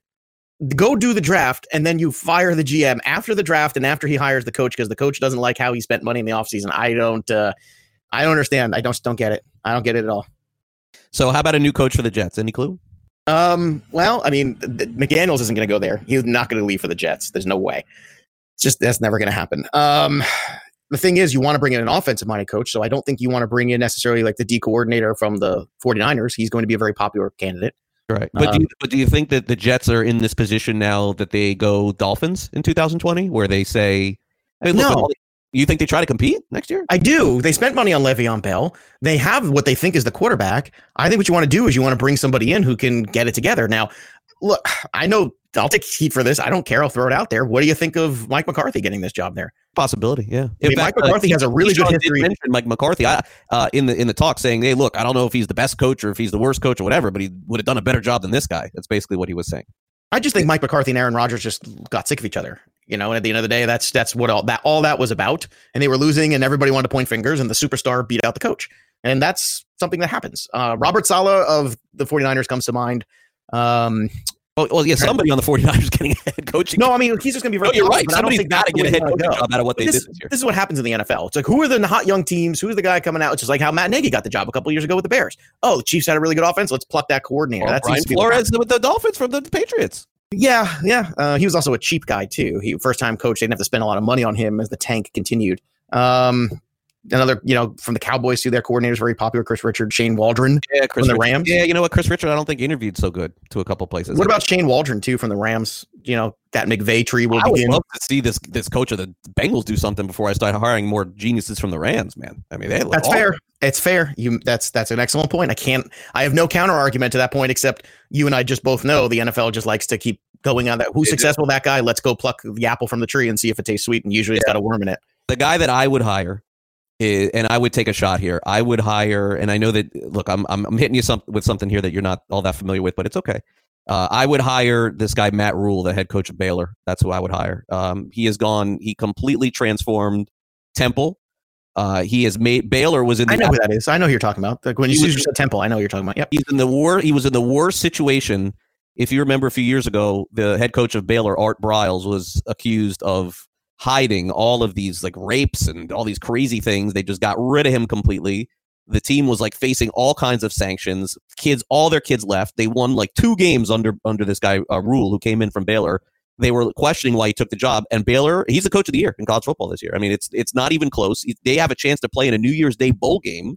go do the draft, and then you fire the GM after the draft and after he hires the coach because the coach doesn't like how he spent money in the offseason. I don't. Uh, I don't understand. I don't don't get it. I don't get it at all. So how about a new coach for the Jets? Any clue? Um. Well, I mean, McDaniels isn't going to go there. He's not going to leave for the Jets. There's no way. It's just that's never going to happen. Um. The thing is, you want to bring in an offensive minded coach. So I don't think you want to bring in necessarily like the D coordinator from the 49ers. He's going to be a very popular candidate. Right. But, do Um, you, but do you think that the Jets are in this position now that they go Dolphins in 2020, where they say, hey, look, No. you think they try to compete next year? I do. They spent money on Le'Veon Bell. They have what they think is the quarterback. I think what you want to do is you want to bring somebody in who can get it together. Now, look, I know I'll take heat for this. I don't care. I'll throw it out there. What do you think of Mike McCarthy getting this job there? Possibility, yeah. I mean, Mike McCarthy has a really good history. mention Mike McCarthy I, uh, in the in the talk, saying, "Hey, look, I don't know if he's the best coach or if he's the worst coach or whatever, but he would have done a better job than this guy." That's basically what he was saying. I just think Mike McCarthy and Aaron Rodgers just got sick of each other. You know, and at the end of the day, that's that's what all that all that was about. And they were losing, and everybody wanted to point fingers, and the superstar beat out the coach. And that's something that happens. Uh, Robert Saleh of the 49ers comes to mind. Um, Well, well, yeah, somebody on the 49ers getting a head coaching. no, I mean he's just going to be. No, you're right. but I don't Somebody's think got to get a head coaching job out of what they this, did this year. this is what happens in the NFL. It's like who are the hot young teams? Who's the guy coming out? It's just like how Matt Nagy got the job a couple years ago with the Bears. Oh, the Chiefs had a really good offense. Let's pluck that coordinator. Or That Brian seems to be what Flores with the Dolphins from the Patriots. Yeah, yeah. Uh, he was also a cheap guy too. He first time coach. They didn't have to spend a lot of money on him as the tank continued. Um, another, you know, from the Cowboys too. Their coordinators very popular. Kris Richard, Shane Waldron. Yeah, Chris the Richard. Rams? Yeah, you know what? Kris Richard, I don't think interviewed so good to a couple places. What about Shane Waldron too from the Rams? You know, that McVay tree will I would love to see this this coach of the Bengals do something before I start hiring more geniuses from the Rams, man. I mean, they That's fair. It's fair. You that's that's an excellent point. I can't. I have no counter argument to that point except you and I just both know the NFL just likes to keep going on that. Who's do. successful? That guy. Let's go pluck the apple from the tree and see if it tastes sweet. And usually it's got a worm in it. the guy that I would hire, is, and I would take a shot here. I would hire, and I know that. Look, I'm I'm, I'm hitting you some, with something here that you're not all that familiar with, but it's okay. Uh, I would hire this guy Matt Rhule, the head coach of Baylor. That's who I would hire. Um, he has gone. He completely transformed Temple. Uh, he has made Baylor was in the I know who that is. I know who you're talking about. Like when you was- said Temple, I know who you're talking about. Yep. he's in the war. He was in the worst situation. If you remember a few years ago, the head coach of Baylor, Art Briles, was accused of hiding all of these like rapes and all these crazy things. They just got rid of him completely. The team was like facing all kinds of sanctions. Kids, all their kids left. They won like two games under under this guy uh, Rhule, who came in from Baylor. They were questioning why he took the job, and Baylor, he's the coach of the year in college football this year. I mean, it's it's not even close. They have a chance to play in a New Year's Day bowl game,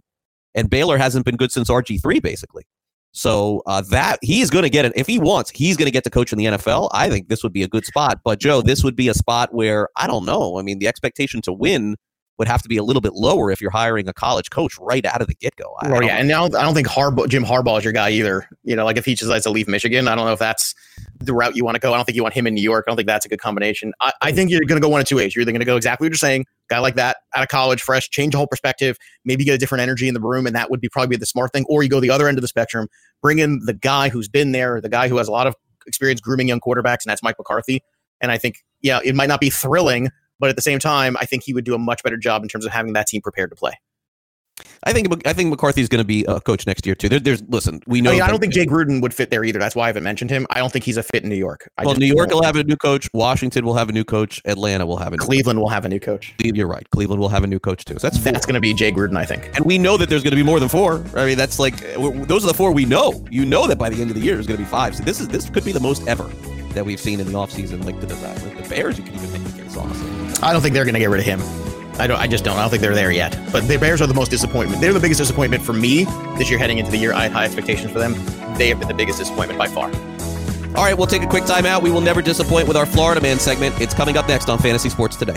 and Baylor hasn't been good since RG three, basically. So uh, that he's going to get it if he wants. He's going to get to coach in the NFL. I think this would be a good spot. But Joe, this would be a spot where I don't know. I mean, the expectation to win would have to be a little bit lower if you're hiring a college coach right out of the get go. Oh yeah, and now I don't think Harbaugh, Jim Harbaugh is your guy either. You know, like if he decides to leave Michigan, I don't know if that's the route you want to go. I don't think you want him in New York. I don't think that's a good combination. I, I think you're going to go one of two ways. You're either going to go exactly what you're saying, guy like that out of college, fresh, change the whole perspective, maybe get a different energy in the room, and that would be probably the smart thing. Or you go the other end of the spectrum, bring in the guy who's been there, the guy who has a lot of experience grooming young quarterbacks, and that's Mike McCarthy. And I think, yeah, it might not be thrilling, but at the same time, I think he would do a much better job in terms of having that team prepared to play. I think I think McCarthy's going to be a coach next year too. There, there's listen, we know. I mean, I don't think Jay Gruden would fit there either. That's why I haven't mentioned him. I don't think he's a fit in New York. I well, New York will have a new coach. Washington will have a new coach. Atlanta will have a new. Cleveland will have a new coach. You're right. Cleveland will have a new coach too. So that's four. That's going to be Jay Gruden, I think. and we know that there's going to be more than four. I mean, that's like those are the four we know. You know that by the end of the year there's going to be five. So this is this could be the most ever that we've seen in the offseason. Like the, the Bears, you can even make the case honestly. I don't think they're going to get rid of him. I don't. I just don't. I don't think they're there yet. But the Bears are the most disappointment. They're the biggest disappointment for me this year heading into the year. I had high expectations for them. They have been the biggest disappointment by far. All right, we'll take a quick timeout. We will never disappoint with our Florida Man segment. It's coming up next on Fantasy Sports Today.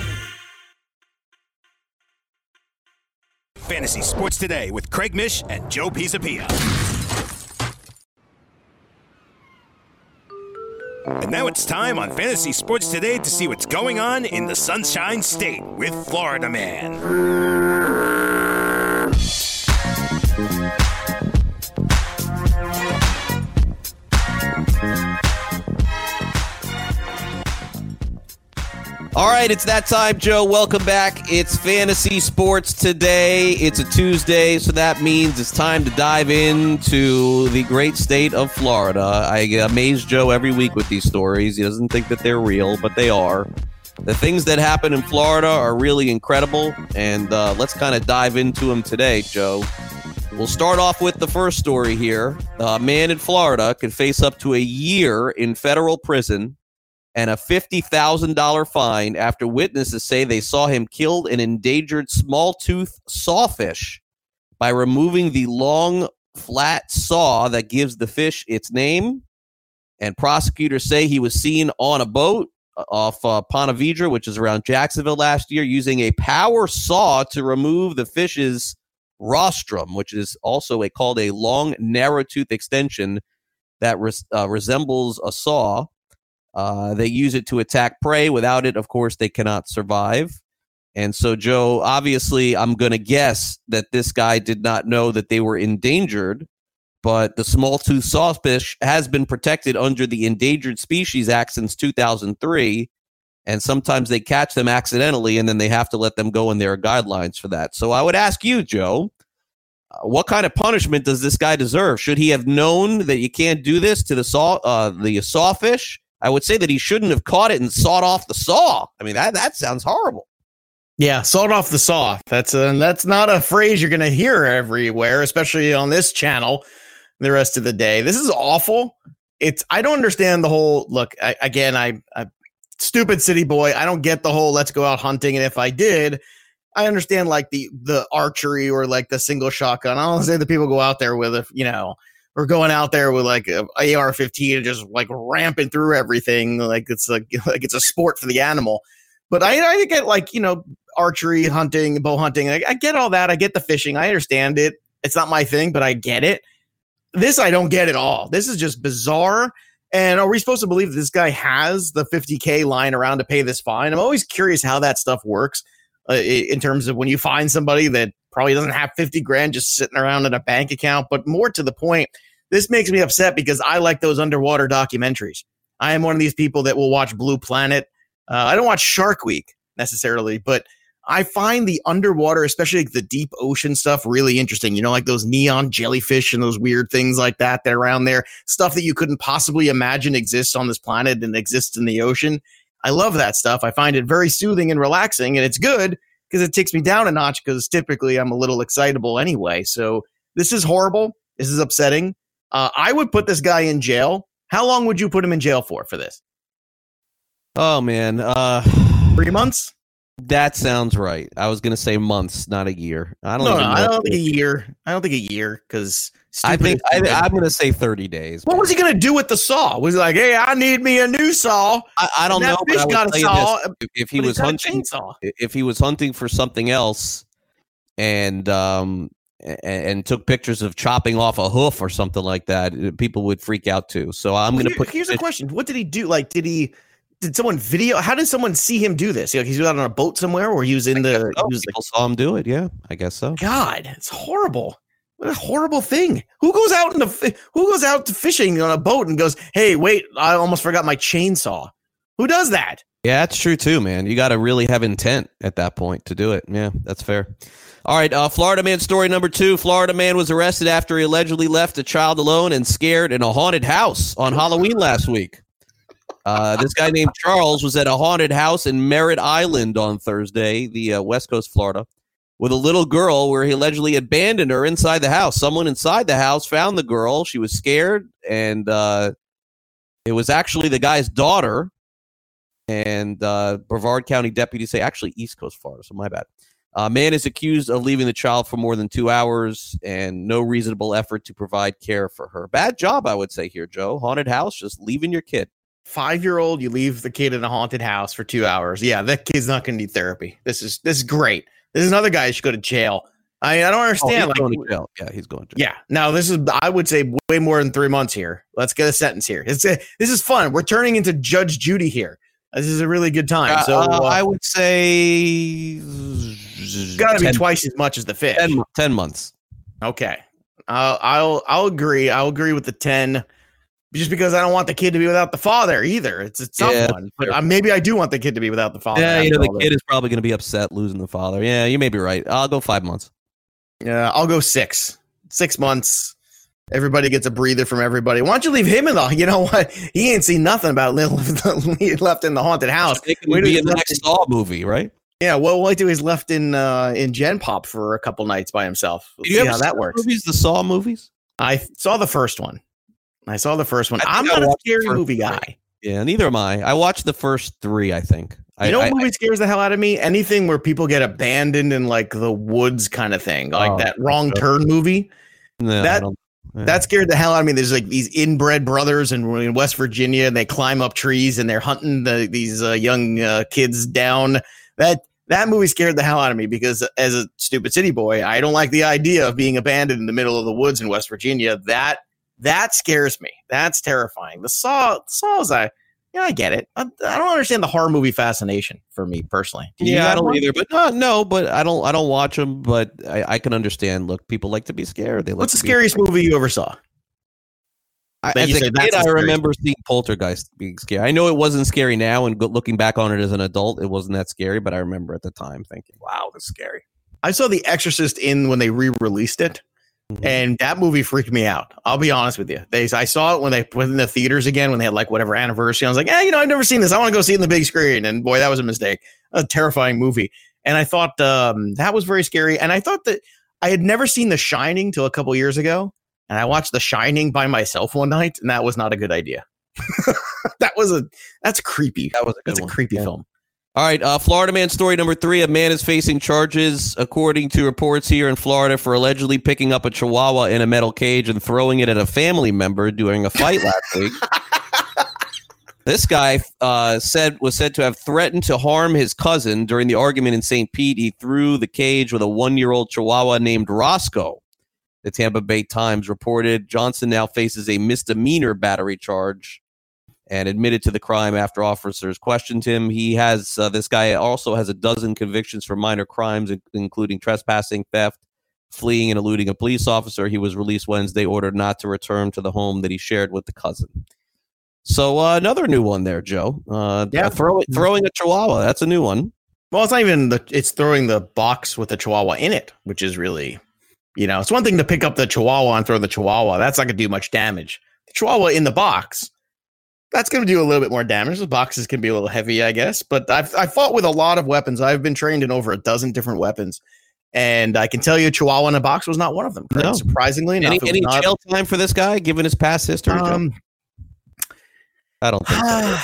Fantasy Sports Today with Craig Mish and Joe Pisapia. And now it's time on Fantasy Sports Today to see what's going on in the Sunshine State with Florida Man. All right, it's that time, Joe. Welcome back. It's fantasy sports today. It's a Tuesday, so that means it's time to dive into the great state of Florida. I amaze Joe every week with these stories. He doesn't think that they're real, but they are. The things that happen in Florida are really incredible, and uh, let's kind of dive into them today, Joe. We'll start off with the first story here. A man in Florida could face up to a year in federal prison and a $50,000 fine after witnesses say they saw him kill an endangered small tooth sawfish by removing the long, flat saw that gives the fish its name. And prosecutors say he was seen on a boat uh, off uh, Ponte Vedra, which is around Jacksonville last year, using a power saw to remove the fish's rostrum, which is also a, called a long, narrow tooth extension that res, uh, resembles a saw. Uh, they use it to attack prey. Without it, of course, they cannot survive. And so, Joe, obviously, I'm going to guess that this guy did not know that they were endangered, but the small tooth sawfish has been protected under the Endangered Species Act since 2003. And sometimes they catch them accidentally and then they have to let them go, and there are guidelines for that. So I would ask you, Joe, uh, what kind of punishment does this guy deserve? Should he have known that you can't do this to the saw, uh, the sawfish? I would say that he shouldn't have caught it and sawed off the saw. I mean, that that sounds horrible. Yeah, sawed off the saw. That's a, that's not a phrase you're going to hear everywhere, especially on this channel. The rest of the day, this is awful. It's I don't understand the whole look. I, again, I, I stupid city boy. I don't get the whole let's go out hunting. And if I did, I understand like the the archery or like the single shotgun. I don't say the people go out there with a you know or going out there with like a AR-15 and just like ramping through everything like it's like like it's a sport for the animal. But I, I get like you know archery, hunting, bow hunting. I, I get all that. I get the fishing. I understand it. It's not my thing, but I get it. This I don't get at all. This is just bizarre. And are we supposed to believe that this guy has the 50k lying around to pay this fine? I'm always curious how that stuff works uh, in terms of when you find somebody that probably doesn't have 50 grand just sitting around in a bank account. But more to the point, this makes me upset because I like those underwater documentaries. I am one of these people that will watch Blue Planet. Uh, I don't watch Shark Week necessarily, but I find the underwater, especially the deep ocean stuff, really interesting. You know, like those neon jellyfish and those weird things like that that are around there, stuff that you couldn't possibly imagine exists on this planet and exists in the ocean. I love that stuff. I find it very soothing and relaxing, and it's good because it takes me down a notch because typically I'm a little excitable anyway. So this is horrible. This is upsetting. Uh, I would put this guy in jail. How long would you put him in jail for for this? Oh man, uh, three months. That sounds right. I was going to say months, not a year. I don't. No, no I don't think a year. I don't think a year because I think I, am going to say 30 days. What was he going to do with the saw? Was he like, hey, I need me a new saw? I, I don't know. Fish got a saw. This, if, he was hunting, if he was hunting for something else, and um, and, and, took pictures of chopping off a hoof or something like that, uh, people would freak out too. So I'm going to put. Here's a question: What did he do? Like, did he? Did someone video? How did someone see him do this? Like, he's out on a boat somewhere, or he was in the. So. Was people like, saw him do it. Yeah, I guess so. God, it's horrible. What a horrible thing. Who goes out in the who goes out to fishing on a boat and goes, "Hey, wait, I almost forgot my chainsaw." Who does that? Yeah, that's true too, man. You got to really have intent at that point to do it. Yeah, that's fair. All right, uh, Florida man story number two. Florida man was arrested after he allegedly left a child alone and scared in a haunted house on Halloween last week. Uh, this guy named Charles was at a haunted house in Merritt Island on Thursday, the uh, West Coast, Florida, with a little girl where he allegedly abandoned her inside the house. Someone inside the house found the girl. She was scared, and uh, it was actually the guy's daughter. And uh, Brevard County deputies say, actually, East Coast, Florida. So my bad. Uh, man is accused of leaving the child for more than two hours and no reasonable effort to provide care for her. Bad job, I would say here, Joe. Haunted house, just leaving your kid. Five year old, you leave the kid in a haunted house for two hours. Yeah, that kid's not going to need therapy. This is this is great. This is another guy who should go to jail. I I don't Oh, understand. he's like, going to jail. Yeah, he's going to jail. yeah, Now this is I would say way more than three months here. Let's get a sentence here. It's a, this is fun. We're turning into Judge Judy here. This is a really good time. Uh, So uh, uh, I would say got to be twice as much as the fish. 10, 10 months. Okay. I'll I'll I'll agree. I'll agree with the 10 just because I don't want the kid to be without the father either. It's a tough Yeah. But uh, maybe I do want the kid to be without the father. Yeah, you know, the kid is probably going to be upset losing the father. Yeah, you may be right. I'll go five months. Yeah, I'll go 6. 6 months. Everybody gets a breather from everybody. Why don't you leave him in the you know what? He ain't seen nothing about little left in the haunted house. Wait could be in the next Saw movie, right? Yeah, well, wait till he's left in uh in Gen Pop for a couple nights by himself. Let's you see ever how that works. Movies, the Saw movies. I saw the first one. I saw the first one. I I'm not a scary movie three. guy. Yeah, neither am I. I watched the first three. I think. I, You know I, what movie scares the hell out of me? Anything where people get abandoned in like the woods kind of thing, like Oh, that wrong turn movie. no, that- yeah. That scared the hell out of me. There's like these inbred brothers in, in West Virginia, and they climb up trees and they're hunting the, these uh, young uh, kids down. That that movie scared the hell out of me because as a stupid city boy, I don't like the idea of being abandoned in the middle of the woods in West Virginia. That that scares me. That's terrifying. The Saw Saws, I yeah, I get it. I, I don't understand the horror movie fascination for me personally. Do you yeah, I don't one? either. But no, no, but I don't. I don't watch them. But I, I can understand. Look, people like to be scared. They like What's the scariest movie you ever saw? I, as a kid, the I remember seeing Poltergeist being scary. I know it wasn't scary now, and go, looking back on it as an adult, it wasn't that scary. But I remember at the time thinking, "Wow, this is scary." I saw The Exorcist in when they re-released it. And that movie freaked me out. I'll be honest with you. They I saw it when they put in the theaters again when they had like whatever anniversary. I was like, yeah, you know, I've never seen this. I want to go see it in the big screen. And boy, that was a mistake. A terrifying movie. And I thought um, that was very scary. And I thought that I had never seen The Shining till a couple years ago. And I watched The Shining by myself one night, and that was not a good idea. that was a that's creepy. That was a That's a creepy Yeah. film. All right, uh, Florida man story number three. A man is facing charges, according to reports here in Florida, for allegedly picking up a chihuahua in a metal cage and throwing it at a family member during a fight last week. This guy uh, said was said to have threatened to harm his cousin during the argument in St. Pete. He threw the cage with a one-year-old chihuahua named Roscoe. The Tampa Bay Times reported Johnson now faces a misdemeanor battery charge and admitted to the crime after officers questioned him. He has uh, this guy also has a dozen convictions for minor crimes, including trespassing, theft, fleeing, and eluding a police officer. He was released Wednesday, ordered not to return to the home that he shared with the cousin. So uh, another new one there, Joe. Uh, Yeah. throwing throwing a chihuahua. That's a new one. Well, it's not even the. It's throwing the box with the chihuahua in it, which is really, you know, it's one thing to pick up the chihuahua and throw the chihuahua. That's not going to do much damage. The chihuahua in the box, that's going to do a little bit more damage. The boxes can be a little heavy, I guess. But I've I fought with a lot of weapons. I've been trained in over a dozen different weapons, and I can tell you, chihuahua in a box was not one of them. No. Surprisingly enough, Any, not- jail time for this guy, given his past history? Um, I don't think so.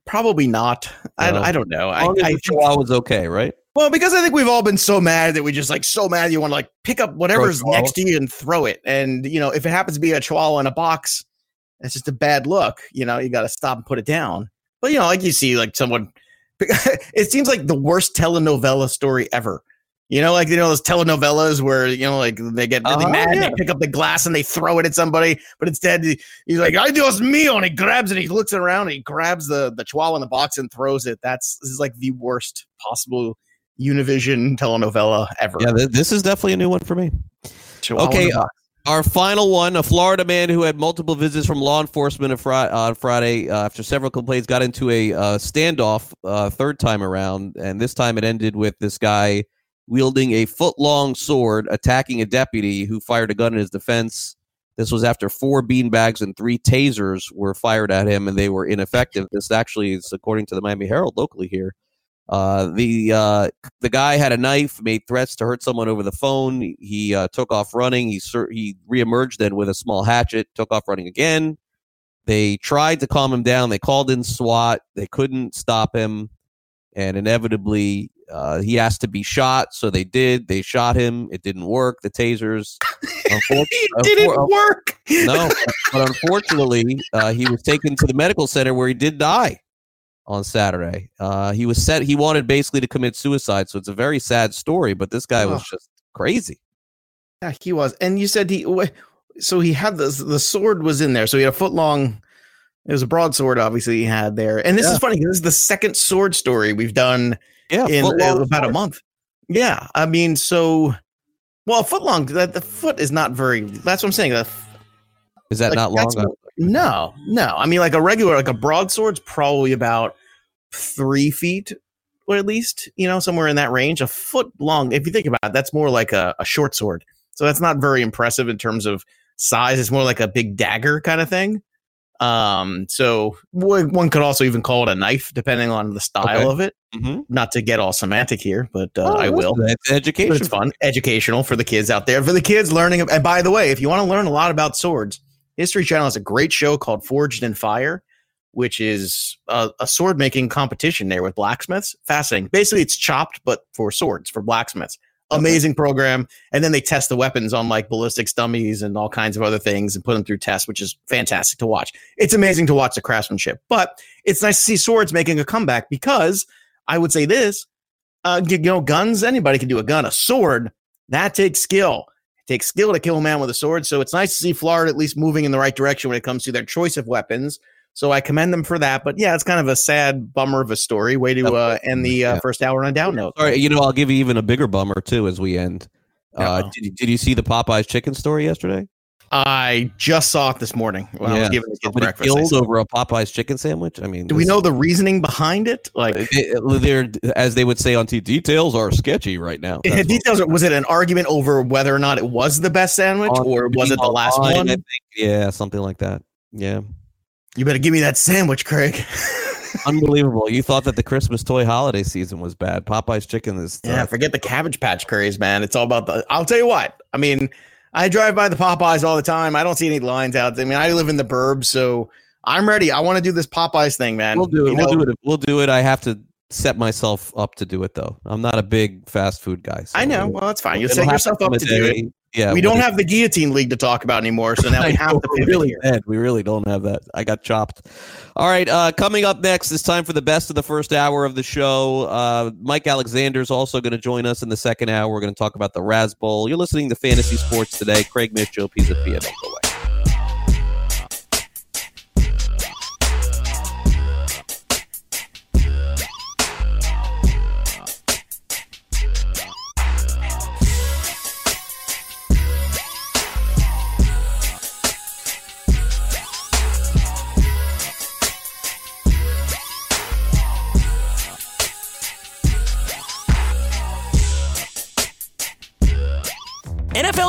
probably not. I, No. I don't know. I, I chihuahua's okay, right? Well, because I think we've all been so mad that we just like so mad you want to like pick up whatever's next to you and throw it. And you know, if it happens to be a chihuahua in a box, that's just a bad look. You know, you got to stop and put it down. But you know, like you see, like someone, it seems like the worst telenovela story ever. You know, like you know those telenovelas where you know, like they get really Uh-huh, mad, and yeah. they pick up the glass and they throw it at somebody, but instead he- he's like, "I Dios me," and he grabs it, he looks around, and he grabs the the chihuahua in the box and throws it. That's this is like the worst possible Univision telenovela ever. Yeah, th- this is definitely a new one for me. Chihuahua okay, uh. Our final one, a Florida man who had multiple visits from law enforcement on, Fri- on Friday uh, after several complaints got into a uh, standoff uh, third time around, and this time it ended with this guy wielding a foot long sword attacking a deputy who fired a gun in his defense. This was after four beanbags and three tasers were fired at him, and they were ineffective. This actually is according to the Miami Herald locally here. Uh, the uh, the guy had a knife, made threats to hurt someone over the phone. He uh, took off running. He sur- he reemerged then with a small hatchet, took off running again. They tried to calm him down. They called in SWAT. They couldn't stop him, and inevitably uh, he asked to be shot. So they did. They shot him. It didn't work. The tasers. It didn't unfor- work. no, but unfortunately, uh, he was taken to the medical center where he did die on Saturday. Uh, he was set. He wanted basically to commit suicide, so it's a very sad story. But this guy was Oh. just crazy. Yeah, he was. And you said he. So he had the the sword was in there. So he had a foot long. It was a broadsword, obviously he had there. And this Yeah. is funny. This is the second sword story we've done Yeah, in uh, about a month. Yeah, I mean, so well, foot long. The, the foot is not very. That's what I'm saying. The, Is that like, not long? No, no. I mean, like a regular, like a broadsword's probably about three feet, or at least you know somewhere in that range. A foot long. If you think about it, that's more like a, a short sword. So that's not very impressive in terms of size. It's more like a big dagger kind of thing. Um, so one could also even call it a knife, depending on the style Okay. of it. Mhm. Not to get all semantic here, but uh, Oh, I will. Education. But it's fun, educational for the kids out there. For the kids learning. And by the way, if you want to learn a lot about swords, History Channel has a great show called Forged in Fire, which is a, a sword making competition there with blacksmiths. Fascinating. Basically, it's chopped, but for swords for blacksmiths. Amazing program. And then they test the weapons on like ballistics dummies and all kinds of other things and put them through tests, which is fantastic to watch. It's amazing to watch the craftsmanship, but it's nice to see swords making a comeback because I would say this uh, you know, guns, anybody can do a gun. A sword, that takes skill. Takes skill to kill a man with a sword. So it's nice to see Florida at least moving in the right direction when it comes to their choice of weapons. So I commend them for that. But yeah, it's kind of a sad bummer of a story. Way to uh, end the uh, first hour on a down note. All right, you know, I'll give you even a bigger bummer too as we end. Uh, did, did you see the Popeyes chicken story yesterday? I just saw it this morning when I was giving the Somebody breakfast. Killed over a Popeyes chicken sandwich. I mean, Do we know the reasoning behind it? Like, It- as they would say on T. Details are sketchy right now. What- details. Was it an argument over whether or not it was the best sandwich, on- or was it the last online, one? I think. Yeah, something like that. Yeah, You better give me that sandwich, Craig. unbelievable. You thought that the Christmas toy holiday season was bad. Popeyes chicken is. uh, Yeah, forget the Cabbage Patch craze, man. It's all about the. I'll tell you what. I mean, I drive by the Popeyes all the time. I don't see any lines out. I mean, I live in the burbs, so I'm ready. I want to do this Popeyes thing, man. we'll do it. You We'll know, do it. We'll do it. I have to set myself up to do it though. I'm not a big fast food guy. so I know. Well, that's fine. You set yourself up to do it. Yeah, we don't have the guillotine league to talk about anymore, so now we have to pivot really here. We really don't have that. I got chopped. All right. Uh, coming up next, it's time for the best of the first hour of the show. Uh, Mike Alexander's also going to join us in the second hour. We're going to talk about the Raz Bowl. You're listening to Fantasy Sports today. Craig Mish, Joe Pisapia. Don't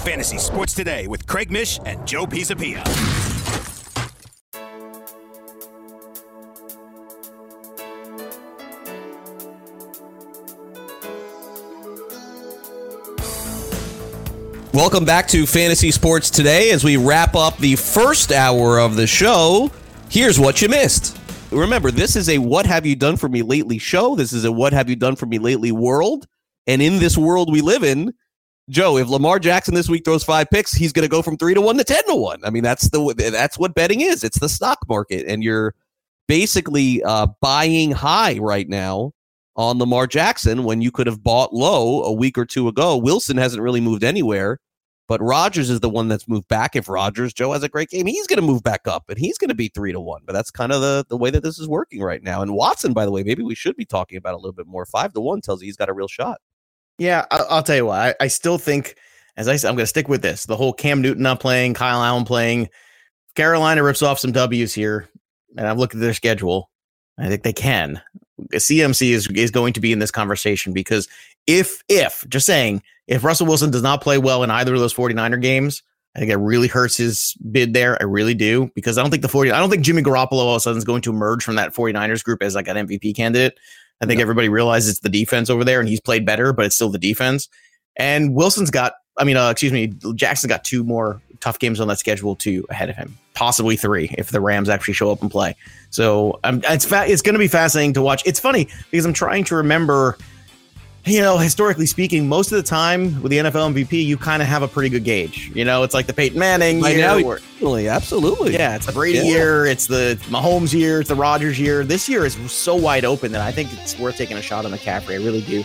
Fantasy Sports Today with Craig Mish and Joe Pisapia. Welcome back to Fantasy Sports Today as we wrap up the first hour of the show. Here's what you missed. Remember, this is a What Have You Done For Me Lately show. This is a What Have You Done For Me Lately world. And in this world we live in, Joe, if Lamar Jackson this week throws five picks, he's going to go from three to one to 10 to one. I mean, that's the that's what betting is. It's the stock market. And you're basically uh, buying high right now on Lamar Jackson when you could have bought low a week or two ago. Wilson hasn't really moved anywhere. But Rodgers is the one that's moved back. If Rodgers, Joe has a great game, he's going to move back up, and he's going to be three to one. But that's kind of the the way that this is working right now. And Watson, by the way, maybe we should be talking about a little bit more. Five to one tells you he's got a real shot. Yeah, I, will tell you what. I, I, still think, as I said, I'm going to stick with this. The whole Cam Newton not playing, Kyle Allen playing. Carolina rips off some W's here, and I've looked at their schedule. I think they can. CMC is is going to be in this conversation because if if just saying if Russell Wilson does not play well in either of those 49er games, I think it really hurts his bid there. I really do because I don't think the 40 I don't think Jimmy Garoppolo all of a sudden is going to emerge from that 49ers group as like an MVP candidate. I think everybody realizes it's the defense over there and he's played better, but it's still the defense. And Wilson's got I mean, uh, excuse me, Jackson's got two more tough games on that schedule too ahead of him, possibly three if the Rams actually show up and play. So um, it's fa- it's going to be fascinating to watch. It's funny because I'm trying to remember. You know, historically speaking, most of the time with the NFL MVP, you kind of have a pretty good gauge. You know, it's like the Peyton Manning year. Know, absolutely, absolutely. Yeah, it's the Brady yeah. year, it's the Mahomes year, it's the Rodgers year. This year is so wide open that I think it's worth taking a shot on McCaffrey. I really do.